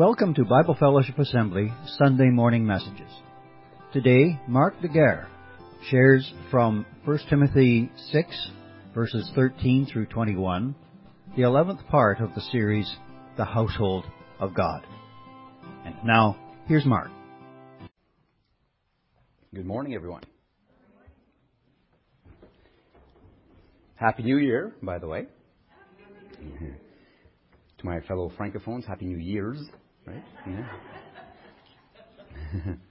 Welcome to Bible Fellowship Assembly Sunday morning messages. Today, Mark Daguerre shares from 1 Timothy 6, verses 13 through 21, the 11th part of the series, The Household of God. And now, here's Mark. Good morning, everyone. Happy New Year, by the way. To my fellow francophones, Happy New Year's, right? Yeah.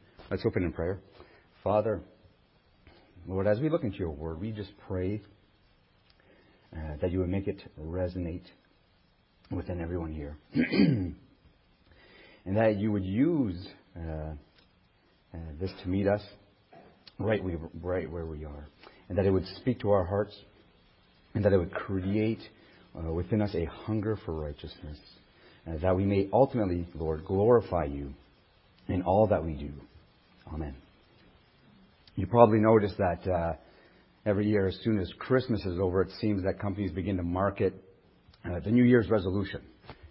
Let's open in prayer. Father, Lord, as we look into your word, we just pray uh, that you would make it resonate within everyone here. and that you would use uh, uh, this to meet us right, we, right where we are. And that it would speak to our hearts. And that it would create uh, within us a hunger for righteousness. Uh, that we may ultimately, Lord, glorify you in all that we do. Amen. You probably noticed that uh, every year, as soon as Christmas is over, it seems that companies begin to market uh, the New Year's resolution.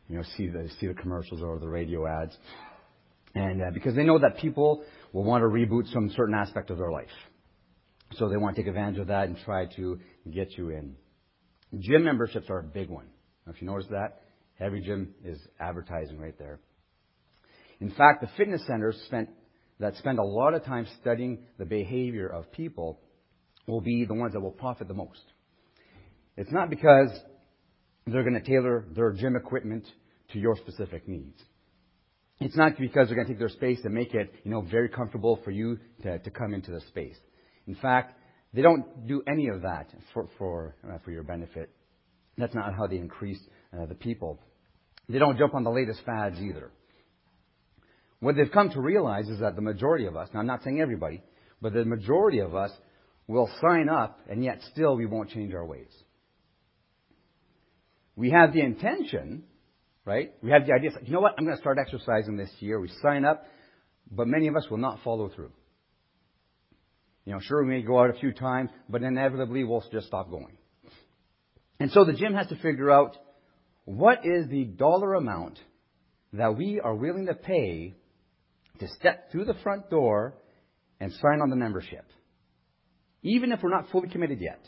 You know, see the see the commercials or the radio ads, and uh, because they know that people will want to reboot some certain aspect of their life, so they want to take advantage of that and try to get you in. Gym memberships are a big one. If you notice that, every gym is advertising right there. In fact, the fitness centers that spend a lot of time studying the behavior of people will be the ones that will profit the most. It's not because they're going to tailor their gym equipment to your specific needs. It's not because they're going to take their space and make it, you know, very comfortable for you to, to come into the space. In fact, they don't do any of that for, for, uh, for your benefit. That's not how they increase uh, the people. They don't jump on the latest fads either. What they've come to realize is that the majority of us, now I'm not saying everybody, but the majority of us will sign up and yet still we won't change our ways. We have the intention, right? We have the idea, you know what, I'm going to start exercising this year. We sign up, but many of us will not follow through. You know, sure, we may go out a few times, but inevitably we'll just stop going. And so the gym has to figure out what is the dollar amount that we are willing to pay to step through the front door and sign on the membership. Even if we're not fully committed yet.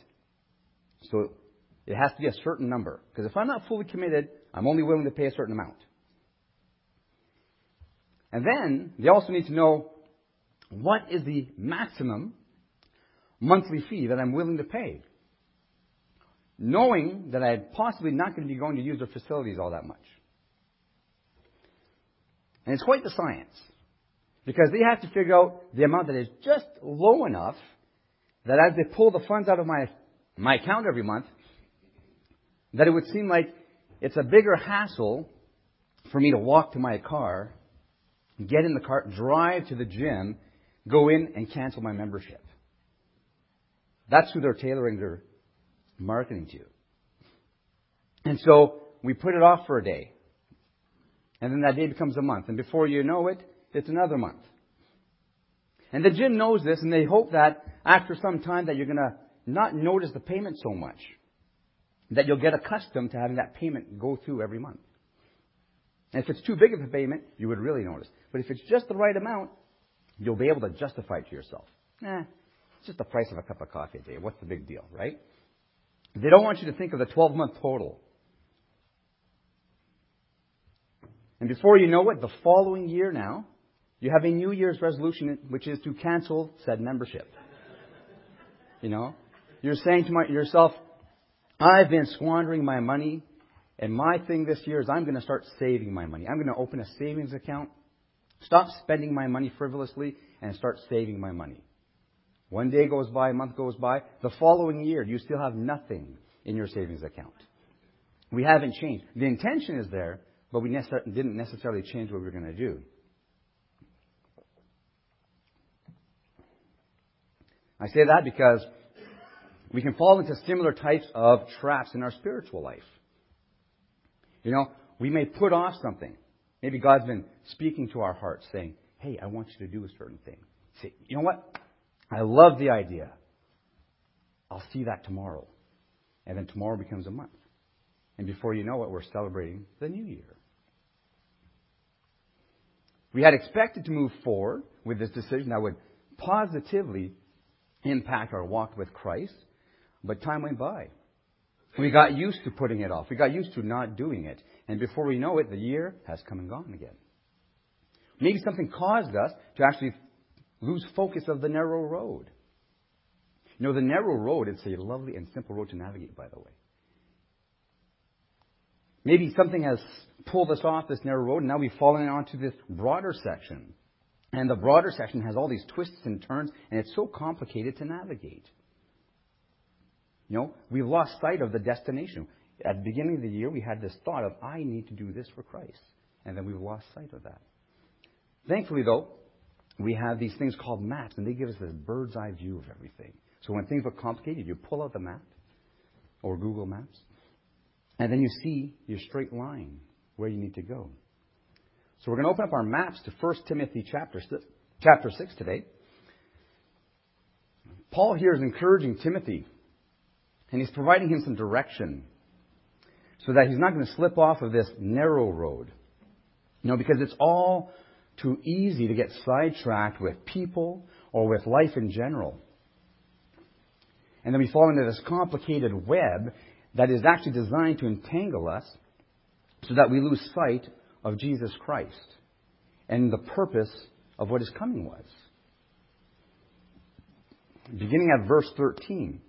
So it has to be a certain number. Because if I'm not fully committed, I'm only willing to pay a certain amount. And then they also need to know what is the maximum monthly fee that I'm willing to pay, knowing that I'm possibly not going to be going to use their facilities all that much. And it's quite the science, because they have to figure out the amount that is just low enough that as they pull the funds out of my, my account every month, that it would seem like it's a bigger hassle for me to walk to my car, get in the car, drive to the gym, go in and cancel my membership. That's who they're tailoring their marketing to. You. And so we put it off for a day. And then that day becomes a month. And before you know it, it's another month. And the gym knows this and they hope that after some time that you're going to not notice the payment so much. That you'll get accustomed to having that payment go through every month. And if it's too big of a payment, you would really notice. But if it's just the right amount, you'll be able to justify it to yourself. Eh, it's just the price of a cup of coffee a day. What's the big deal, right? They don't want you to think of the 12 month total. And before you know it, the following year now, you have a New Year's resolution, which is to cancel said membership. You know? You're saying to my, yourself, I've been squandering my money, and my thing this year is I'm going to start saving my money. I'm going to open a savings account, stop spending my money frivolously, and start saving my money. One day goes by, a month goes by. The following year, you still have nothing in your savings account. We haven't changed. The intention is there, but we didn't necessarily change what we were going to do. I say that because we can fall into similar types of traps in our spiritual life. You know, we may put off something. Maybe God's been speaking to our hearts saying, hey, I want you to do a certain thing. Say, you know what? I love the idea. I'll see that tomorrow. And then tomorrow becomes a month. And before you know it, we're celebrating the new year. We had expected to move forward with this decision that would positively impact our walk with Christ, but time went by. We got used to putting it off. We got used to not doing it. And before we know it, the year has come and gone again. Maybe something caused us to actually lose focus of the narrow road. You know, the narrow road, it's a lovely and simple road to navigate, by the way. Maybe something has pulled us off this narrow road, and now we've fallen onto this broader section. And the broader section has all these twists and turns, and it's so complicated to navigate. You know, we've lost sight of the destination. At the beginning of the year, we had this thought of, I need to do this for Christ. And then we've lost sight of that. Thankfully, though, we have these things called maps, and they give us this bird's eye view of everything. So when things look complicated, you pull out the map or Google Maps, and then you see your straight line where you need to go. So we're going to open up our maps to 1 Timothy chapter, chapter 6 today. Paul here is encouraging Timothy, and he's providing him some direction so that he's not going to slip off of this narrow road. You know, because it's all too easy to get sidetracked with people or with life in general. And then we fall into this complicated web that is actually designed to entangle us so that we lose sight of Jesus Christ and the purpose of what his coming was. Beginning at verse 13.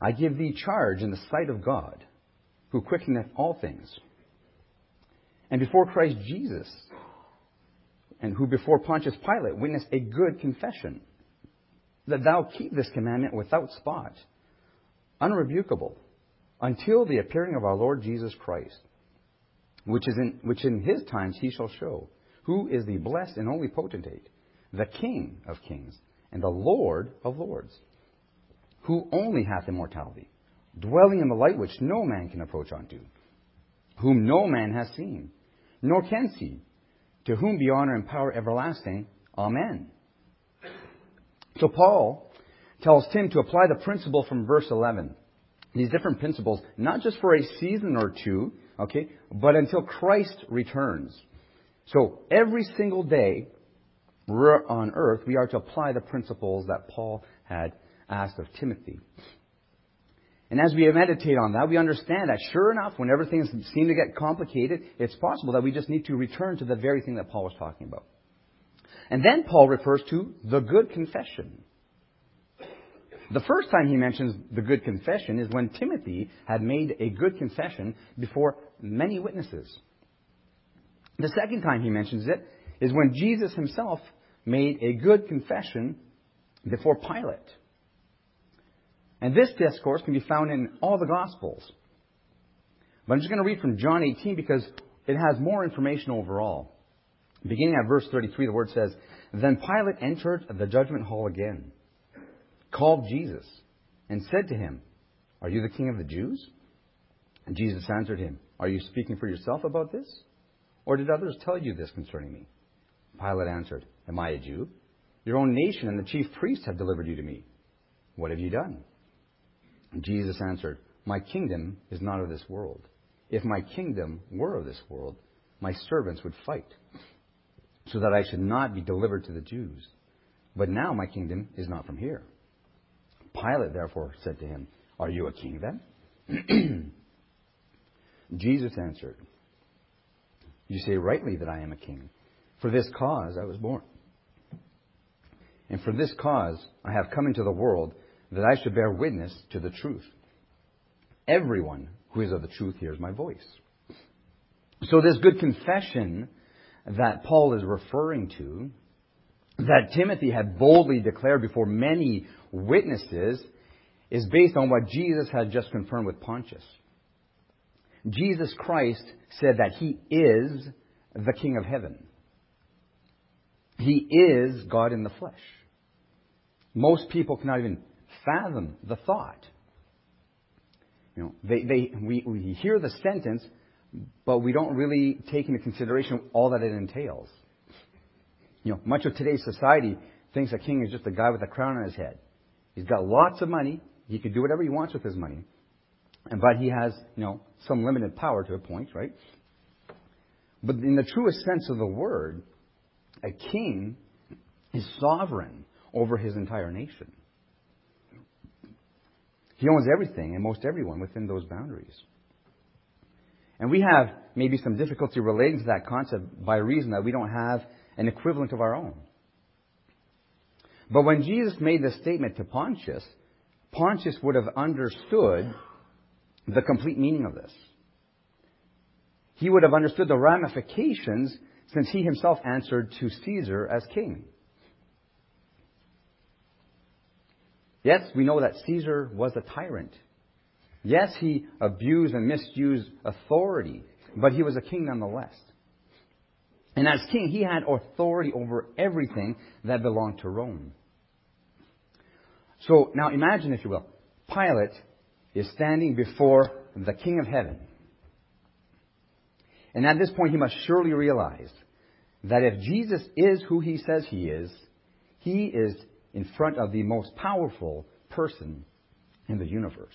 I give thee charge in the sight of God, who quickeneth all things and before Christ Jesus, and who before Pontius Pilate witnessed a good confession, that thou keep this commandment without spot, unrebukable, until the appearing of our Lord Jesus Christ, which, is in, which in his times he shall show, who is the blessed and only potentate, the King of kings, and the Lord of lords, who only hath immortality, dwelling in the light which no man can approach unto, whom no man has seen nor can see, to whom be honor and power everlasting. Amen. So Paul tells Tim to apply the principle from verse 11. These different principles, not just for a season or two, okay, but until Christ returns. So every single day we're on earth, we are to apply the principles that Paul had asked of Timothy. And as we meditate on that, we understand that sure enough, whenever things seem to get complicated, it's possible that we just need to return to the very thing that Paul was talking about. And then Paul refers to the good confession. The first time he mentions the good confession is when Timothy had made a good confession before many witnesses. The second time he mentions it is when Jesus himself made a good confession before Pilate. And this discourse can be found in all the Gospels. But I'm just going to read from John 18 because it has more information overall. Beginning at verse 33, the word says, Then Pilate entered the judgment hall again, called Jesus, and said to him, Are you the king of the Jews? And Jesus answered him, Are you speaking for yourself about this? Or did others tell you this concerning me? Pilate answered, Am I a Jew? Your own nation and the chief priests have delivered you to me. What have you done? Jesus answered, My kingdom is not of this world. If my kingdom were of this world, my servants would fight, so that I should not be delivered to the Jews. But now my kingdom is not from here. Pilate therefore said to him, Are you a king then? Jesus answered, You say rightly that I am a king. For this cause I was born. And for this cause I have come into the world that I should bear witness to the truth. Everyone who is of the truth hears my voice. So, this good confession that Paul is referring to, that Timothy had boldly declared before many witnesses, is based on what Jesus had just confirmed with Pontius. Jesus Christ said that he is the King of heaven. He is God in the flesh. Most people cannot even fathom the thought. You know, they, they, we, we hear the sentence, but we don't really take into consideration all that it entails. You know, much of today's society thinks a king is just a guy with a crown on his head. He's got lots of money. He can do whatever he wants with his money. And, But he has, you know, some limited power to a point, right? But in the truest sense of the word, a king is sovereign over his entire nation. He owns everything and most everyone within those boundaries. And we have maybe some difficulty relating to that concept by reason that we don't have an equivalent of our own. But when Jesus made this statement to Pontius, Pontius would have understood the complete meaning of this. He would have understood the ramifications since he himself answered to Caesar as king. Yes, we know that Caesar was a tyrant. Yes, he abused and misused authority, but he was a king nonetheless. And as king, he had authority over everything that belonged to Rome. So now imagine, if you will, Pilate is standing before the King of Heaven. And at this point, he must surely realize that if Jesus is who he says he is, he is in front of the most powerful person in the universe.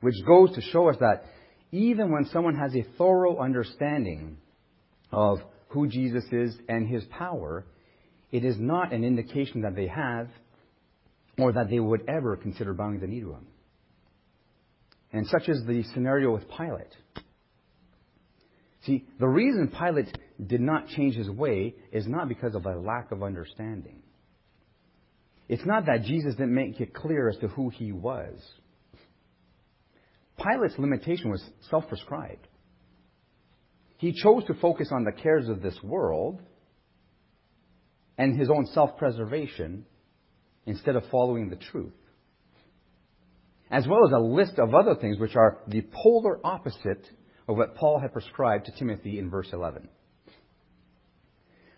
Which goes to show us that even when someone has a thorough understanding of who Jesus is and his power, it is not an indication that they have or that they would ever consider bowing the knee to him. And such is the scenario with Pilate. See, the reason Pilate did not change his way is not because of a lack of understanding. It's not that Jesus didn't make it clear as to who he was. Pilate's limitation was self prescribed. He chose to focus on the cares of this world and his own self preservation instead of following the truth. As well as a list of other things which are the polar opposite of what Paul had prescribed to Timothy in verse 11.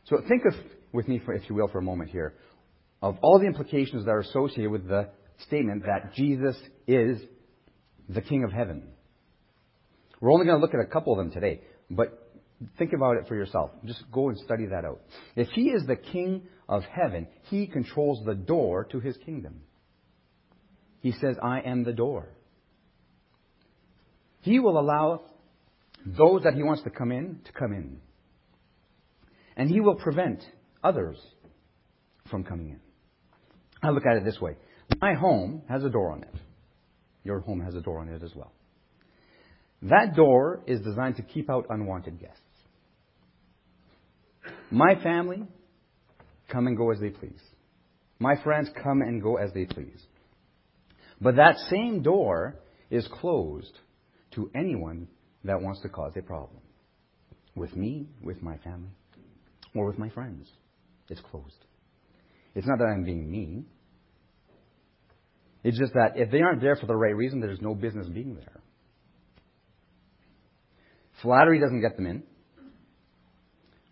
So think of, with me, if you will, for a moment here, of all the implications that are associated with the statement that Jesus is the King of Heaven. We're only going to look at a couple of them today, but think about it for yourself. Just go and study that out. If He is the King of Heaven, He controls the door to His kingdom. He says, I am the door. He will allow those that He wants to come in to come in. And He will prevent others from coming in. I look at it this way my home has a door on it. Your home has a door on it as well. That door is designed to keep out unwanted guests. My family come and go as they please. My friends come and go as they please. But that same door is closed to anyone that wants to cause a problem. With me, with my family, or with my friends. It's closed. It's not that I'm being mean. It's just that if they aren't there for the right reason, there's no business being there. Flattery doesn't get them in.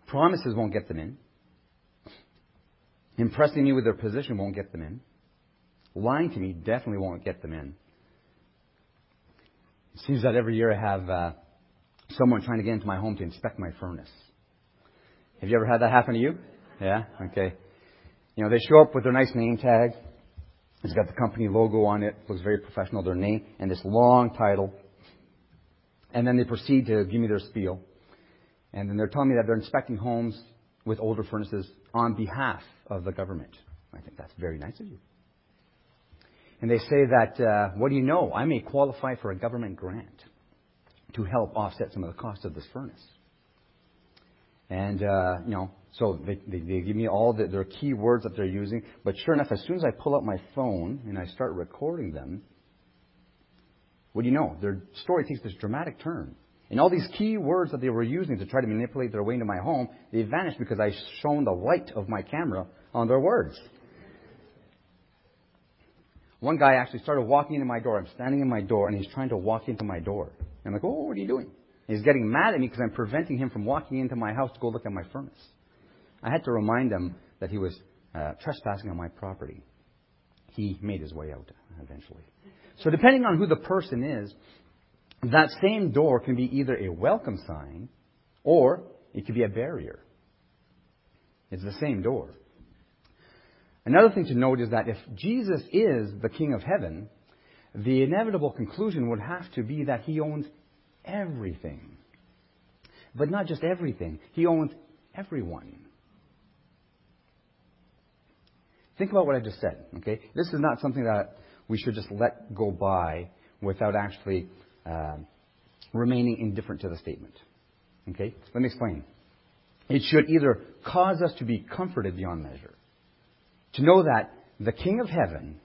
Promises won't get them in. Impressing me with their position won't get them in. Lying to me definitely won't get them in. It seems that every year I have uh, someone trying to get into my home to inspect my furnace. Have you ever had that happen to you? Yeah? Okay. You know, they show up with their nice name tag. It's got the company logo on it. Looks very professional, their name, and this long title. And then they proceed to give me their spiel. And then they're telling me that they're inspecting homes with older furnaces on behalf of the government. I think that's very nice of you. And they say that, uh, what do you know? I may qualify for a government grant to help offset some of the cost of this furnace. And, uh, you know, so they, they, they give me all the, their key words that they're using. But sure enough, as soon as I pull out my phone and I start recording them, what do you know? Their story takes this dramatic turn. And all these key words that they were using to try to manipulate their way into my home, they vanished because I shone the light of my camera on their words. One guy actually started walking into my door. I'm standing in my door, and he's trying to walk into my door. I'm like, oh, what are you doing? He's getting mad at me because I'm preventing him from walking into my house to go look at my furnace. I had to remind him that he was uh, trespassing on my property. He made his way out eventually. So, depending on who the person is, that same door can be either a welcome sign or it could be a barrier. It's the same door. Another thing to note is that if Jesus is the King of Heaven, the inevitable conclusion would have to be that he owns everything. But not just everything. He owns everyone. Think about what I just said, okay? This is not something that we should just let go by without actually uh, remaining indifferent to the statement. Okay? Let me explain. It should either cause us to be comforted beyond measure, to know that the King of Heaven,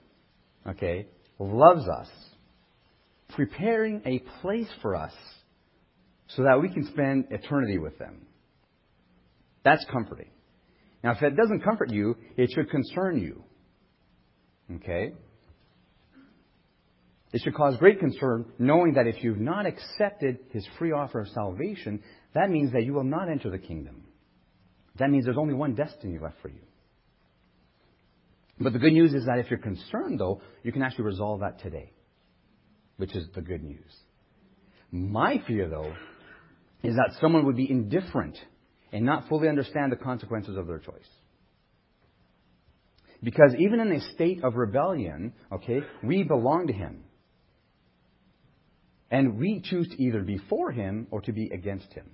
okay, loves us, preparing a place for us so that we can spend eternity with them. That's comforting. Now, if it doesn't comfort you, it should concern you. Okay? It should cause great concern knowing that if you've not accepted his free offer of salvation, that means that you will not enter the kingdom. That means there's only one destiny left for you. But the good news is that if you're concerned, though, you can actually resolve that today, which is the good news. My fear, though, is that someone would be indifferent and not fully understand the consequences of their choice. Because even in a state of rebellion, okay, we belong to Him. And we choose to either be for Him or to be against Him.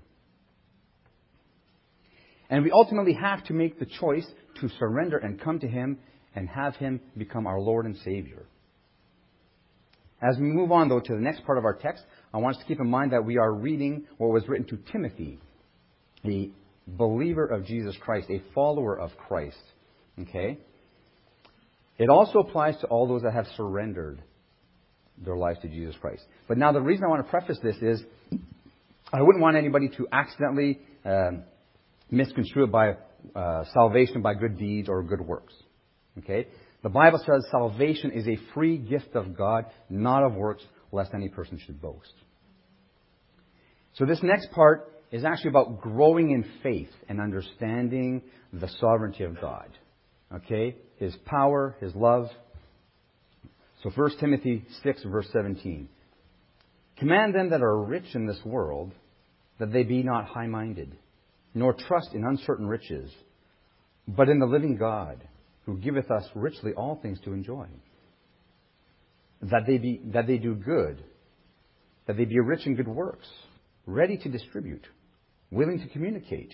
And we ultimately have to make the choice to surrender and come to Him and have Him become our Lord and Savior. As we move on, though, to the next part of our text, I want us to keep in mind that we are reading what was written to Timothy, a believer of Jesus Christ, a follower of Christ. Okay? It also applies to all those that have surrendered their lives to Jesus Christ. But now, the reason I want to preface this is I wouldn't want anybody to accidentally um, misconstrue it by uh, salvation by good deeds or good works. Okay? The Bible says salvation is a free gift of God, not of works, lest any person should boast. So this next part is actually about growing in faith and understanding the sovereignty of God. Okay? His power, His love. So 1 Timothy 6, verse 17. Command them that are rich in this world that they be not high minded, nor trust in uncertain riches, but in the living God, who giveth us richly all things to enjoy. That they, be, that they do good, that they be rich in good works, ready to distribute, willing to communicate,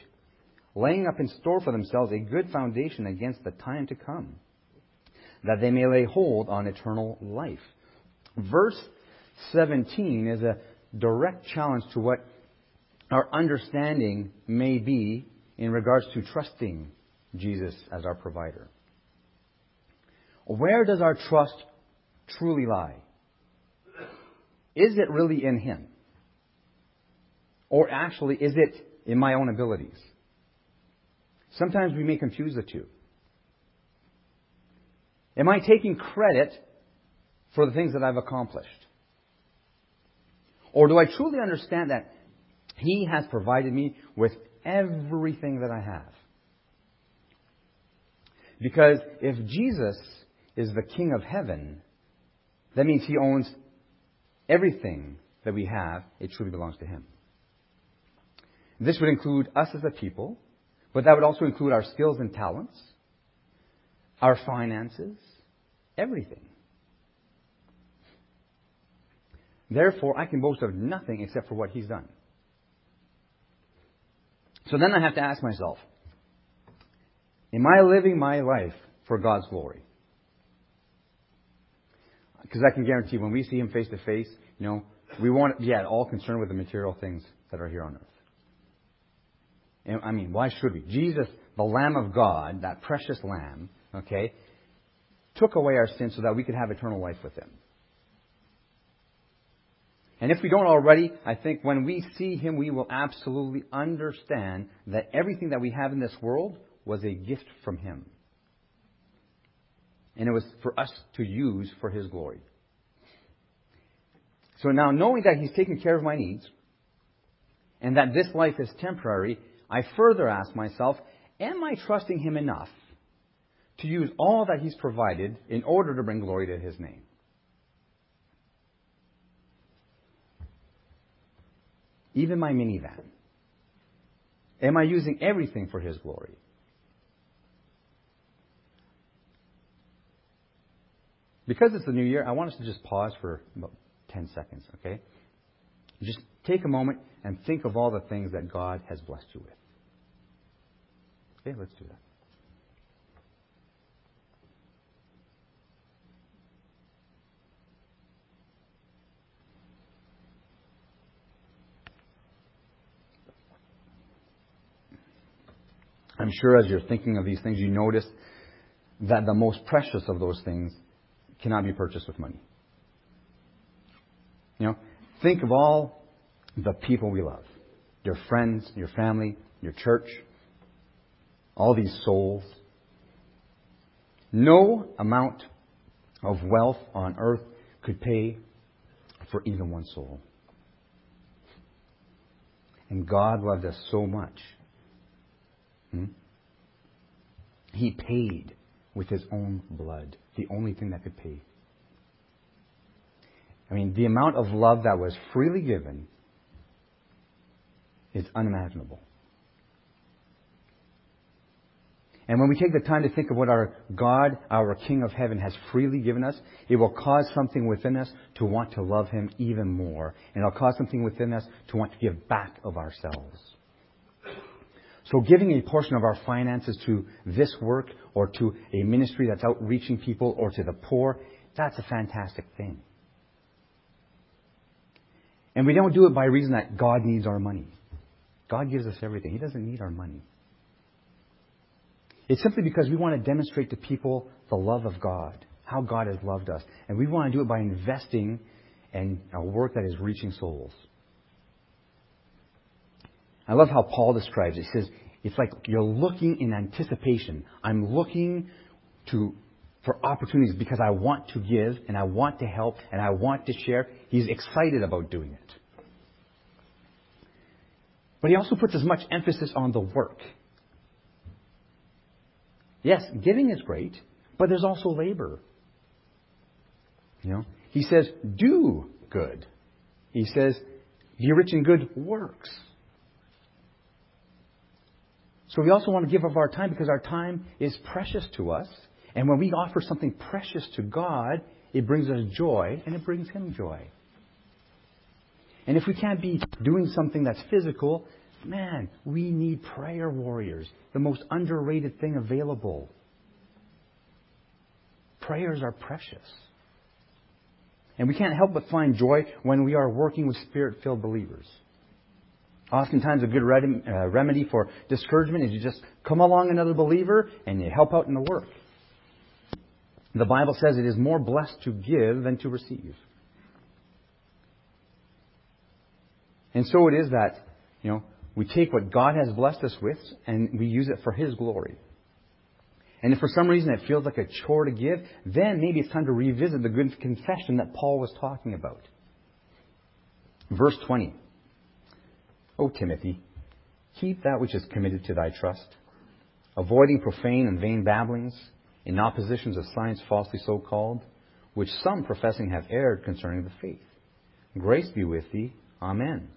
laying up in store for themselves a good foundation against the time to come, that they may lay hold on eternal life. Verse 17 is a direct challenge to what our understanding may be in regards to trusting Jesus as our provider. Where does our trust truly lie? Is it really in Him? Or actually, is it in my own abilities? Sometimes we may confuse the two. Am I taking credit for the things that I've accomplished? Or do I truly understand that He has provided me with everything that I have? Because if Jesus is the King of heaven, that means He owns everything that we have, it truly belongs to Him. This would include us as a people, but that would also include our skills and talents, our finances, everything. Therefore, I can boast of nothing except for what He's done. So then I have to ask myself, am I living my life for God's glory? Because I can guarantee when we see Him face to face, you know, we won't be at all concerned with the material things that are here on earth. And, I mean, why should we? Jesus, the Lamb of God, that precious Lamb, okay, took away our sins so that we could have eternal life with Him. And if we don't already, I think when we see Him, we will absolutely understand that everything that we have in this world was a gift from Him. And it was for us to use for His glory. So now, knowing that He's taking care of my needs, and that this life is temporary, I further ask myself, am I trusting Him enough to use all that He's provided in order to bring glory to His name? Even my minivan. Am I using everything for His glory? Because it's the new year, I want us to just pause for about 10 seconds, okay? Just take a moment and think of all the things that God has blessed you with. Okay, let's do that. I'm sure as you're thinking of these things, you notice that the most precious of those things cannot be purchased with money. You know, think of all the people we love your friends, your family, your church, all these souls. No amount of wealth on earth could pay for even one soul. And God loved us so much. Hmm? He paid with his own blood, the only thing that could pay. I mean, the amount of love that was freely given is unimaginable. And when we take the time to think of what our God, our King of Heaven, has freely given us, it will cause something within us to want to love Him even more. And it'll cause something within us to want to give back of ourselves. So giving a portion of our finances to this work or to a ministry that's outreaching people or to the poor, that's a fantastic thing. And we don't do it by reason that God needs our money. God gives us everything. He doesn't need our money. It's simply because we want to demonstrate to people the love of God, how God has loved us. And we want to do it by investing in a work that is reaching souls. I love how Paul describes it. He says, it's like you're looking in anticipation. I'm looking to, for opportunities because I want to give and I want to help and I want to share. He's excited about doing it. But he also puts as much emphasis on the work. Yes, giving is great, but there's also labor. You know, he says, do good. He says, be rich in good works. So we also want to give of our time because our time is precious to us. And when we offer something precious to God, it brings us joy and it brings Him joy. And if we can't be doing something that's physical, man, we need prayer warriors, the most underrated thing available. Prayers are precious. And we can't help but find joy when we are working with spirit filled believers. Oftentimes, a good uh, remedy for discouragement is you just come along another believer and you help out in the work. The Bible says it is more blessed to give than to receive. And so it is that, you know, we take what God has blessed us with and we use it for His glory. And if for some reason it feels like a chore to give, then maybe it's time to revisit the good confession that Paul was talking about. Verse 20. O Timothy, keep that which is committed to thy trust, avoiding profane and vain babblings, in oppositions of science falsely so called, which some professing have erred concerning the faith. Grace be with thee. Amen.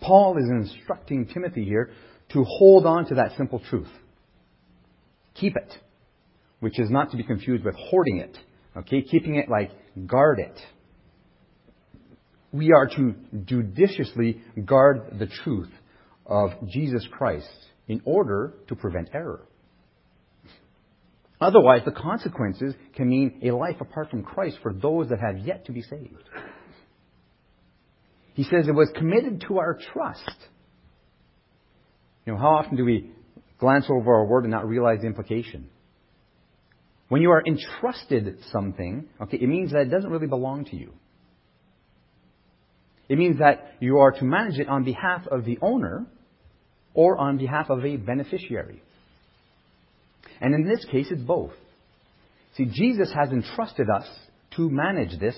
Paul is instructing Timothy here to hold on to that simple truth. Keep it, which is not to be confused with hoarding it. Okay, keeping it like guard it we are to judiciously guard the truth of Jesus Christ in order to prevent error. Otherwise, the consequences can mean a life apart from Christ for those that have yet to be saved. He says it was committed to our trust. You know, how often do we glance over our word and not realize the implication? When you are entrusted something, okay, it means that it doesn't really belong to you. It means that you are to manage it on behalf of the owner or on behalf of a beneficiary. And in this case, it's both. See, Jesus has entrusted us to manage this.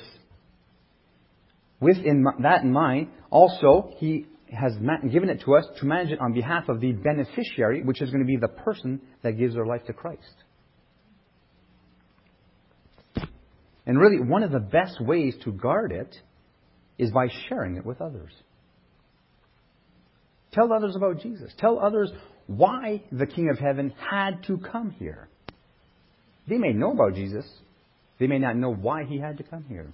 With in that in mind, also, He has given it to us to manage it on behalf of the beneficiary, which is going to be the person that gives their life to Christ. And really, one of the best ways to guard it is by sharing it with others. Tell others about Jesus. Tell others why the King of Heaven had to come here. They may know about Jesus, they may not know why he had to come here.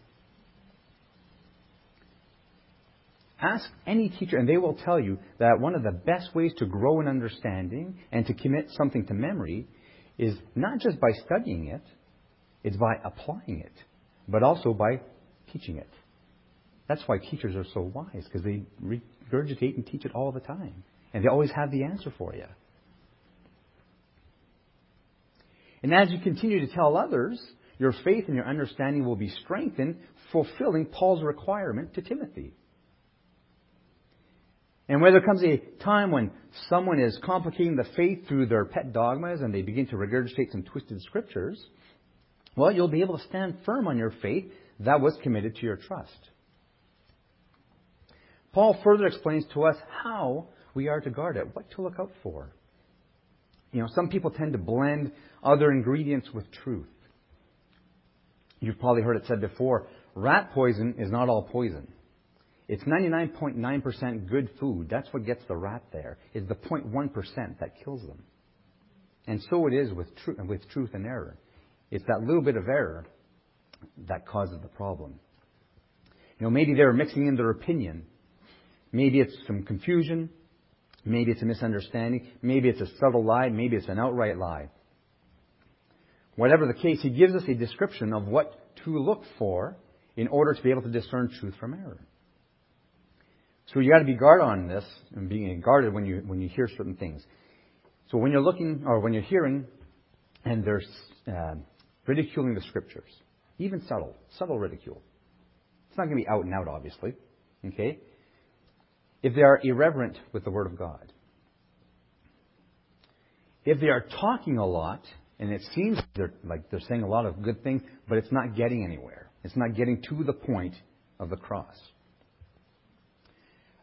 Ask any teacher, and they will tell you that one of the best ways to grow in understanding and to commit something to memory is not just by studying it, it's by applying it, but also by teaching it. That's why teachers are so wise, because they regurgitate and teach it all the time. And they always have the answer for you. And as you continue to tell others, your faith and your understanding will be strengthened, fulfilling Paul's requirement to Timothy. And where there comes a time when someone is complicating the faith through their pet dogmas and they begin to regurgitate some twisted scriptures, well, you'll be able to stand firm on your faith that was committed to your trust. Paul further explains to us how we are to guard it, what to look out for. You know, some people tend to blend other ingredients with truth. You've probably heard it said before rat poison is not all poison. It's 99.9% good food. That's what gets the rat there. It's the 0.1% that kills them. And so it is with, tr- with truth and error. It's that little bit of error that causes the problem. You know, maybe they're mixing in their opinion. Maybe it's some confusion. Maybe it's a misunderstanding. Maybe it's a subtle lie. Maybe it's an outright lie. Whatever the case, he gives us a description of what to look for in order to be able to discern truth from error. So you got to be guarded on this and being guarded when you when you hear certain things. So when you're looking or when you're hearing, and there's uh, ridiculing the scriptures, even subtle, subtle ridicule. It's not going to be out and out, obviously. Okay? If they are irreverent with the Word of God. If they are talking a lot, and it seems they're, like they're saying a lot of good things, but it's not getting anywhere. It's not getting to the point of the cross.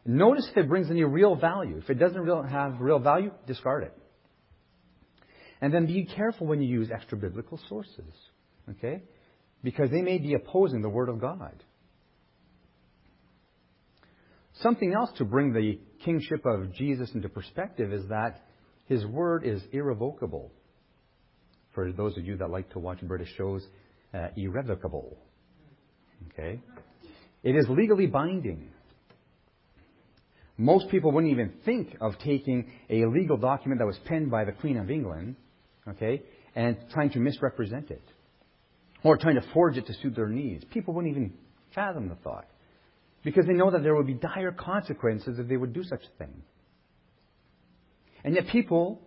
Notice if it brings any real value. If it doesn't have real value, discard it. And then be careful when you use extra biblical sources. Okay? Because they may be opposing the Word of God. Something else to bring the kingship of Jesus into perspective is that his word is irrevocable. For those of you that like to watch British shows, uh, irrevocable. Okay? It is legally binding. Most people wouldn't even think of taking a legal document that was penned by the Queen of England, okay, and trying to misrepresent it. Or trying to forge it to suit their needs. People wouldn't even fathom the thought because they know that there would be dire consequences if they would do such a thing. And yet people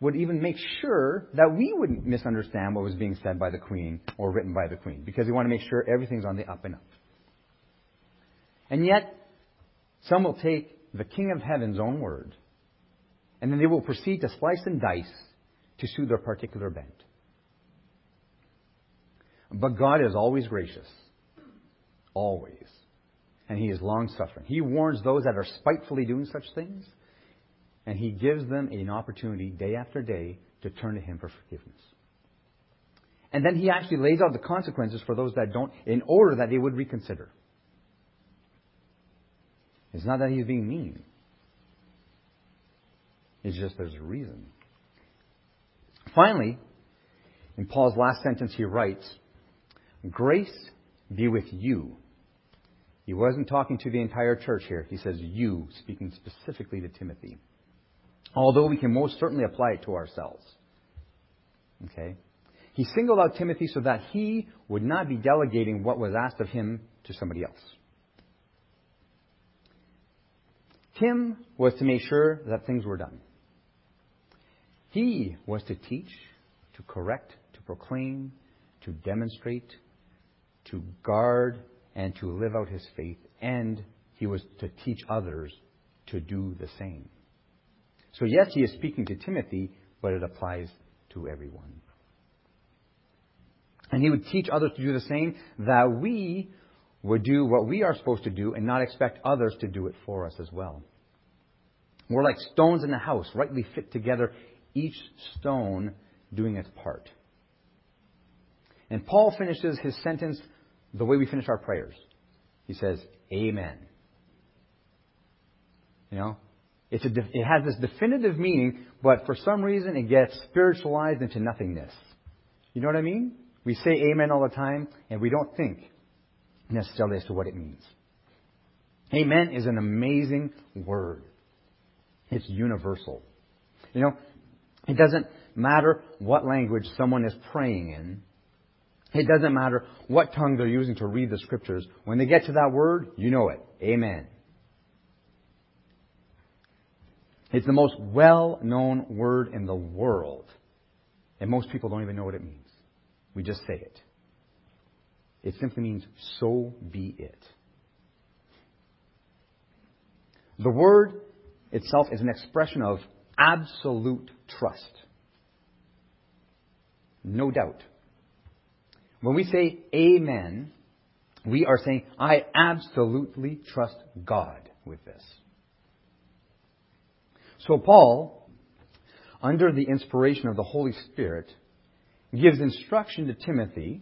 would even make sure that we wouldn't misunderstand what was being said by the Queen or written by the Queen because they want to make sure everything's on the up and up. And yet, some will take the King of Heaven's own word and then they will proceed to slice and dice to suit their particular bent. But God is always gracious. Always and he is long suffering. He warns those that are spitefully doing such things, and he gives them an opportunity day after day to turn to him for forgiveness. And then he actually lays out the consequences for those that don't in order that they would reconsider. It's not that he's being mean. It's just there's a reason. Finally, in Paul's last sentence, he writes, Grace be with you he wasn't talking to the entire church here. He says you, speaking specifically to Timothy. Although we can most certainly apply it to ourselves. Okay? He singled out Timothy so that he would not be delegating what was asked of him to somebody else. Tim was to make sure that things were done. He was to teach, to correct, to proclaim, to demonstrate, to guard, and to live out his faith, and he was to teach others to do the same. So, yes, he is speaking to Timothy, but it applies to everyone. And he would teach others to do the same, that we would do what we are supposed to do and not expect others to do it for us as well. We're like stones in a house, rightly fit together, each stone doing its part. And Paul finishes his sentence the way we finish our prayers. He says, Amen. You know, it's a, it has this definitive meaning, but for some reason it gets spiritualized into nothingness. You know what I mean? We say amen all the time, and we don't think necessarily as to what it means. Amen is an amazing word. It's universal. You know, it doesn't matter what language someone is praying in. It doesn't matter what tongue they're using to read the scriptures. When they get to that word, you know it. Amen. It's the most well known word in the world. And most people don't even know what it means. We just say it. It simply means, so be it. The word itself is an expression of absolute trust. No doubt. When we say amen, we are saying, I absolutely trust God with this. So Paul, under the inspiration of the Holy Spirit, gives instruction to Timothy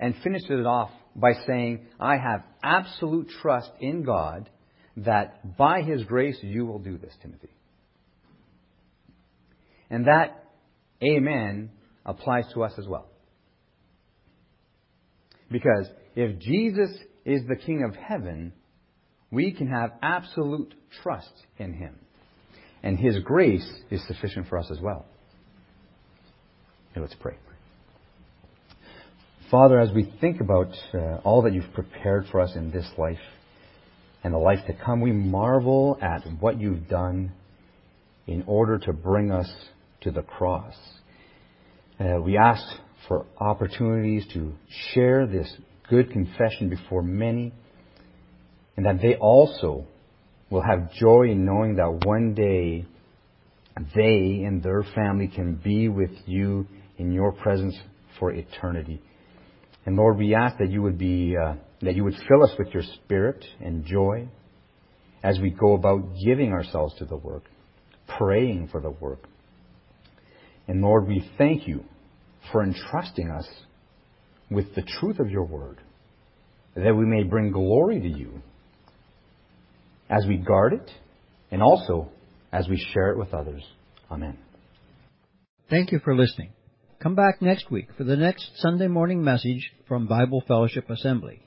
and finishes it off by saying, I have absolute trust in God that by His grace you will do this, Timothy. And that amen applies to us as well. Because if Jesus is the King of heaven, we can have absolute trust in Him. And His grace is sufficient for us as well. Let's pray. Father, as we think about uh, all that you've prepared for us in this life and the life to come, we marvel at what you've done in order to bring us to the cross. Uh, we ask for opportunities to share this good confession before many, and that they also will have joy in knowing that one day they and their family can be with you in your presence for eternity. And Lord, we ask that you would be, uh, that you would fill us with your spirit and joy as we go about giving ourselves to the work, praying for the work. And Lord, we thank you for entrusting us with the truth of your word, that we may bring glory to you as we guard it and also as we share it with others. Amen. Thank you for listening. Come back next week for the next Sunday morning message from Bible Fellowship Assembly.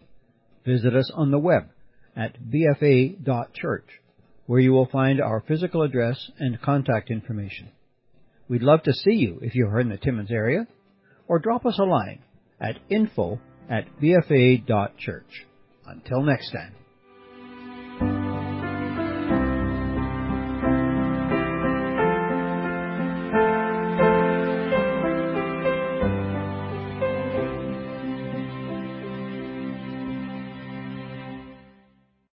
Visit us on the web at bfa.church, where you will find our physical address and contact information. We'd love to see you if you're in the Timmins area, or drop us a line at info at bfa.church. Until next time.